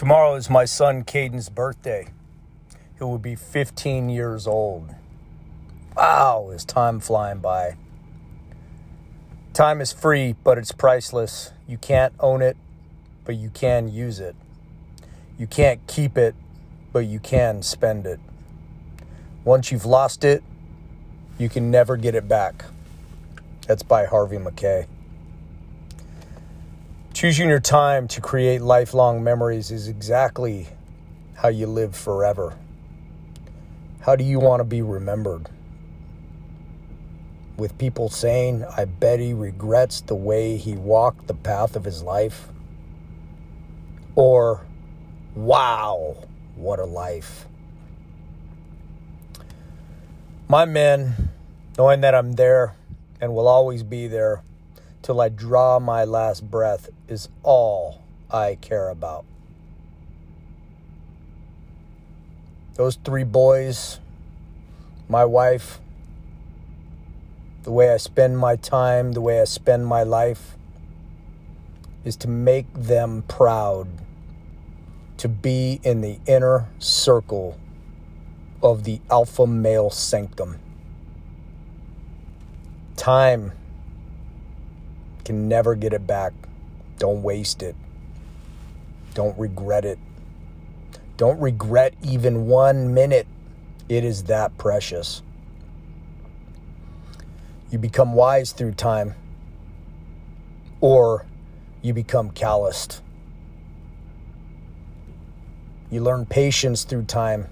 Tomorrow is my son Caden's birthday. He will be 15 years old. Wow, is time flying by. Time is free, but it's priceless. You can't own it, but you can use it. You can't keep it, but you can spend it. Once you've lost it, you can never get it back. That's by Harvey Mackay. Choosing your time to create lifelong memories is exactly how you live forever. How do you want to be remembered? With people saying, I bet he regrets the way he walked the path of his life? Or, wow, what a life. My men, knowing that I'm there and will always be there till I draw my last breath, is all I care about. Those three boys, my wife, the way I spend my time, the way I spend my life, is to make them proud to be in the inner circle of the alpha male sanctum. Time can never get it back. Don't waste it. Don't regret it. Don't regret even one minute. It is that precious. You become wise through time, or you become calloused. You learn patience through time.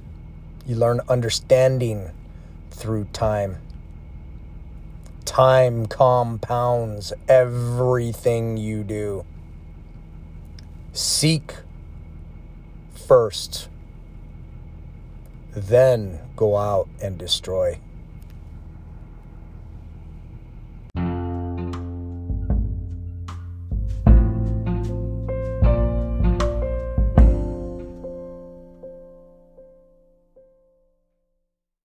You learn understanding through time. Time compounds everything you do. Seek first, then go out and destroy.